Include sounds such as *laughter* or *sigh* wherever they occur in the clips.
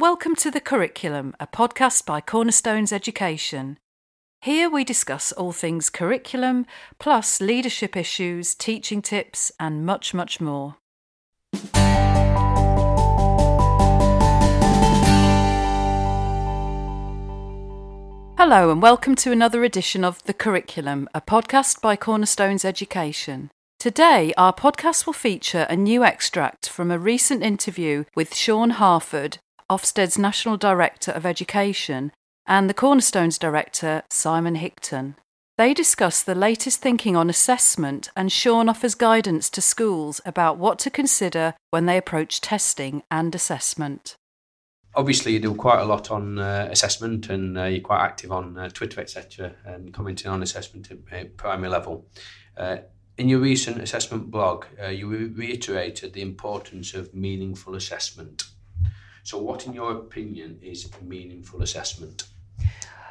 Welcome to The Curriculum, a podcast by Cornerstones Education. Here we discuss all things curriculum, plus leadership issues, teaching tips, and much, much more. Hello, and welcome to another edition of The Curriculum, a podcast by Cornerstones Education. Today, our podcast will feature a new extract from a recent interview with Sean Harford, Ofsted's National Director of Education, and the Cornerstones Director, Simon Hickton. They discuss the latest thinking on assessment, and Sean offers guidance to schools about what to consider when they approach testing and assessment. Obviously, you do quite a lot on uh, assessment, and uh, you're quite active on uh, Twitter, etc., and commenting on assessment at primary level. Uh, in your recent assessment blog, uh, you reiterated the importance of meaningful assessment. So, what, in your opinion, is meaningful assessment?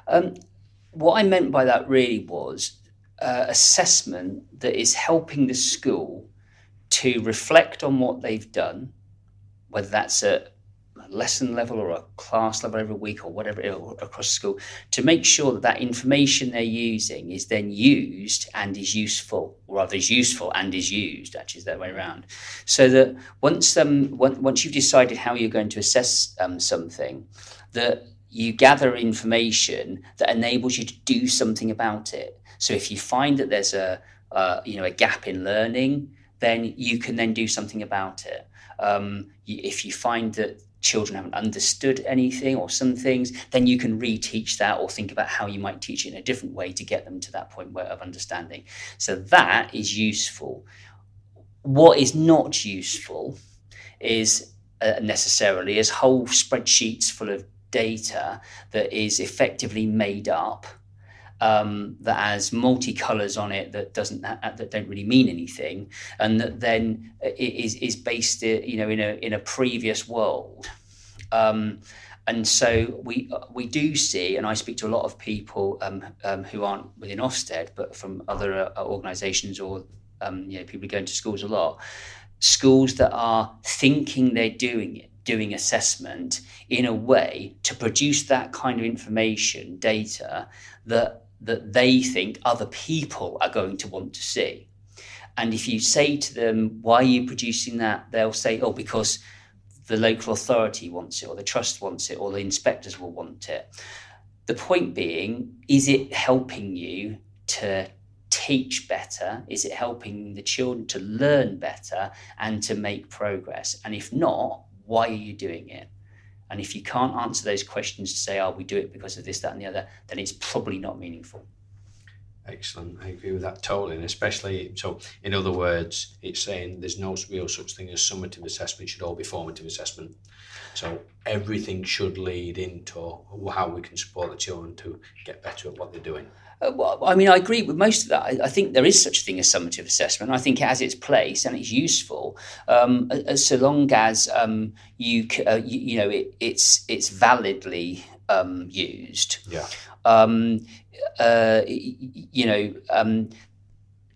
Um, what I meant by that really was uh, assessment that is helping the school to reflect on what they've done, whether that's at lesson level or a class level every week or whatever across school to make sure that that information they're using is then used and is useful or rather is useful and is used actually is that way around. So that once um once you've decided how you're going to assess um, something that you gather information that enables you to do something about it. So if you find that there's a uh, you know a gap in learning then you can then do something about it. Um, if you find that children haven't understood anything or some things, then you can reteach that or think about how you might teach it in a different way to get them to that point of understanding. So that is useful. What is not useful is uh, necessarily is whole spreadsheets full of data that is effectively made up um, that has multicolors on it that doesn't that don't really mean anything, and that then is is based uh, you know in a in a previous world. Um, and so we we do see, and I speak to a lot of people um, um, who aren't within Ofsted, but from other uh, organisations or um, you know people who go into schools a lot, schools that are thinking they're doing it, doing assessment in a way to produce that kind of information, data that that they think other people are going to want to see. And if you say to them, why are you producing that? They'll say, oh, because the local authority wants it, or the trust wants it, or the inspectors will want it. The point being, is it helping you to teach better? Is it helping the children to learn better and to make progress? And if not, why are you doing it? And if you can't answer those questions to say, oh, we do it because of this, that, and the other, then it's probably not meaningful. Excellent. I agree with that totally. And especially, so in other words, it's saying there's no real such thing as summative assessment, it should all be formative assessment. So everything should lead into how we can support the children to get better at what they're doing. Uh, well, I mean, I agree with most of that. I, I, think there is such a thing as summative assessment. I think it has its place and it's useful, um, so long as um, you, uh, you, you know it, it's it's validly um, used. Yeah. Um, uh, you know, um,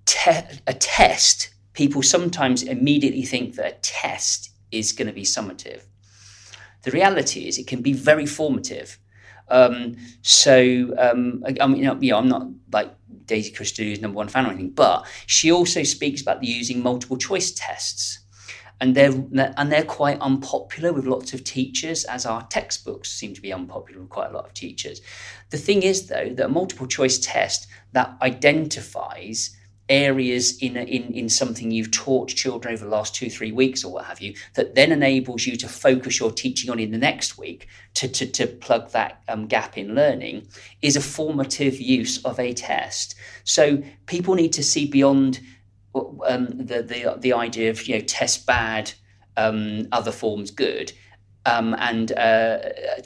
te- a test. People sometimes immediately think that a test is going to be summative. The reality is, it can be very formative. Um, so um, I, mean, you know, I'm not like Daisy Christodoulou's number one fan or anything, but she also speaks about using multiple choice tests. And they're and they're quite unpopular with lots of teachers, as our textbooks seem to be unpopular with quite a lot of teachers. The thing is, though, that a multiple choice test that identifies areas in, in, in something you've taught children over the last two, three weeks or what have you, that then enables you to focus your teaching on in the next week to, to, to plug that um, gap in learning is a formative use of a test. So people need to see beyond um, the, the, the idea of, you know, test bad, um, other forms good, um, and uh,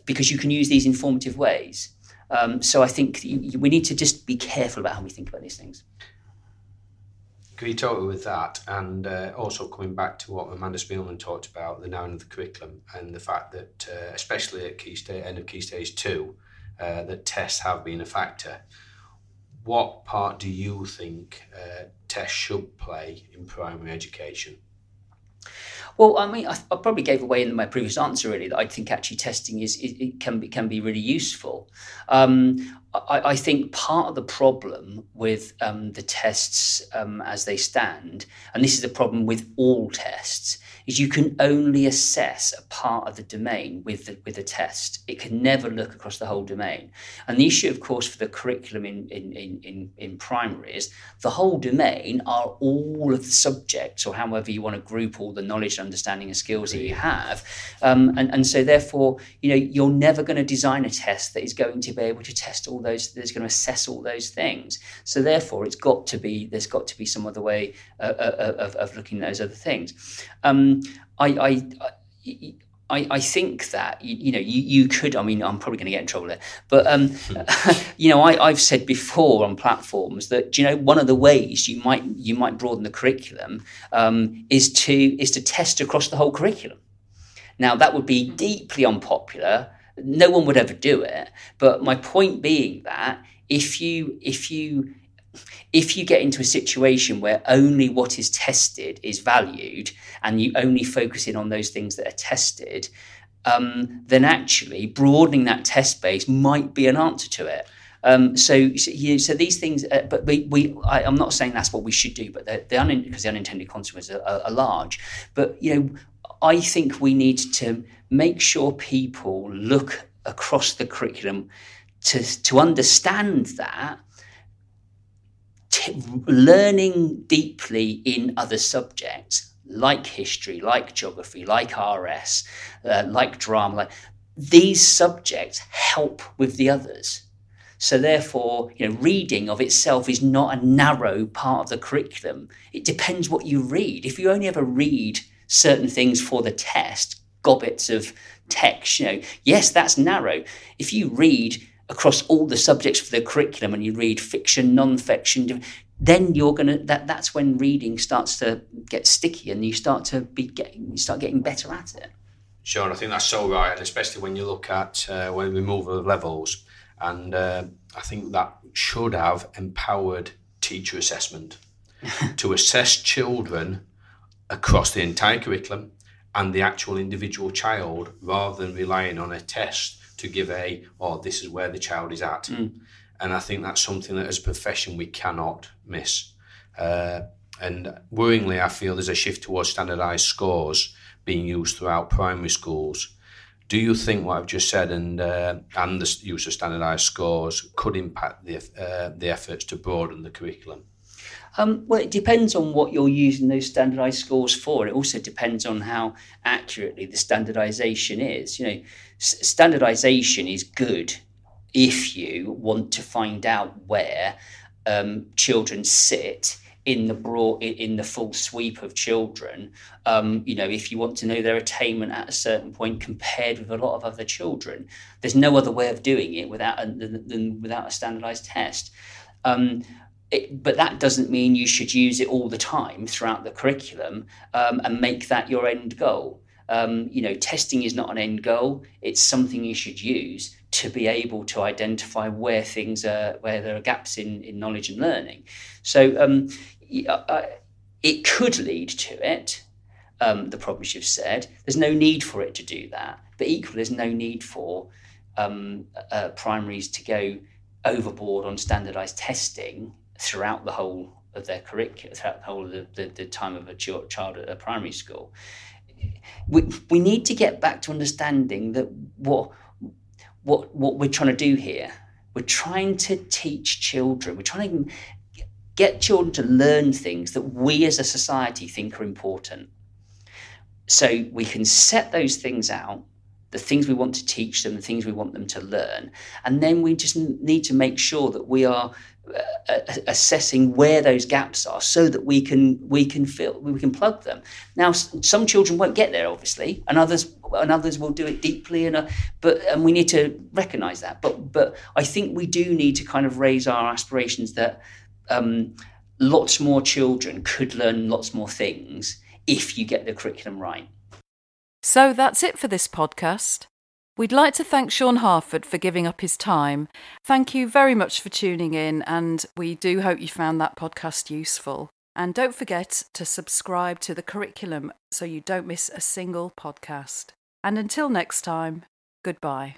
because you can use these informative ways. Um, so I think we need to just be careful about how we think about these things agree totally with that. And uh, also coming back to what Amanda Spielman talked about, the knowing of the curriculum and the fact that, uh, especially at key stage, end of key stage two, uh, that tests have been a factor. What part do you think uh, tests should play in primary education? Well, I mean, I, I, probably gave away in my previous answer really that I think actually testing is it, it can be can be really useful. Um, I, I, think part of the problem with um, the tests um, as they stand, and this is a problem with all tests, is you can only assess a part of the domain with the, with a test. It can never look across the whole domain. And the issue, of course, for the curriculum in, in, in, in primary is the whole domain are all of the subjects, or however you want to group all the knowledge, understanding, and skills that you have. Um, and, and so, therefore, you know, you're never going to design a test that is going to be able to test all those, that's going to assess all those things. So, therefore, it's got to be, there's got to be some other way uh, uh, of, of looking at those other things. Um, I, I, I, I think that you, you, know you, you could I mean I'm probably going to get in trouble there but um, *laughs* you know I, I've said before on platforms that you know one of the ways you might you might broaden the curriculum um, is to is to test across the whole curriculum now that would be deeply unpopular no one would ever do it but my point being that if you if you if you get into a situation where only what is tested is valued and you only focus in on those things that are tested, um, then actually broadening that test base might be an answer to it. Um, so, so, you know, so these things, uh, but we, we I, am not saying that's what we should do, but the, the because the unintended consequences are, are, large. But you know, I think we need to make sure people look across the curriculum to to understand that t- learning deeply in other subjects like history, like geography, like RS, uh, like drama, like these subjects help with the others. So therefore, you know, reading of itself is not a narrow part of the curriculum. It depends what you read. If you only ever read certain things for the test, gobbets of text, you know, yes, that's narrow. If you read across all the subjects for the curriculum and you read fiction, non-fiction, then you're gonna that that's when reading starts to get sticky and you start to be getting you start getting better at it. Sure, I think that's so right, and especially when you look at uh, when we move the levels, and uh, I think that should have empowered teacher assessment *laughs* to assess children across the entire curriculum and the actual individual child rather than relying on a test to give a, oh, this is where the child is at. Mm. And I think that's something that as a profession we cannot miss. Uh, and worryingly, I feel there's a shift towards standardised scores being used throughout primary schools. Do you think what I've just said and uh, and the use of standardised scores could impact the uh, the efforts to broaden the curriculum? Um, well, it depends on what you're using those standardized scores for. It also depends on how accurately the standardization is. You know, s- standardization is good if you want to find out where um, children sit in the broad in the full sweep of children um, you know if you want to know their attainment at a certain point compared with a lot of other children there's no other way of doing it without a, than, without a standardized test um, it, but that doesn't mean you should use it all the time throughout the curriculum um, and make that your end goal. Um, you know, testing is not an end goal. It's something you should use to be able to identify where things are, where there are gaps in, in knowledge and learning. So um, uh, it could lead to it. Um, the problems you've said. There's no need for it to do that, but equally, there's no need for um, uh, primaries to go overboard on standardized testing throughout the whole of their curriculum, throughout the whole of the, the, the time of a child at a primary school. We, we need to get back to understanding that what, what, what we're trying to do here, we're trying to teach children, we're trying to get children to learn things that we as a society think are important. So we can set those things out the things we want to teach them, the things we want them to learn. And then we just need to make sure that we are uh, assessing where those gaps are so that we can we can fill we can plug them. Now some children won't get there obviously and others and others will do it deeply and uh, but and we need to recognize that. But but i think we do need to kind of raise our aspirations that um, lots more children could learn lots more things if you get the curriculum right so that's it for this podcast We'd like to thank Sean Harford for giving up his time. Thank you very much for tuning in, and we do hope you found that podcast useful. And don't forget to subscribe to the curriculum so you don't miss a single podcast. And until next time, goodbye.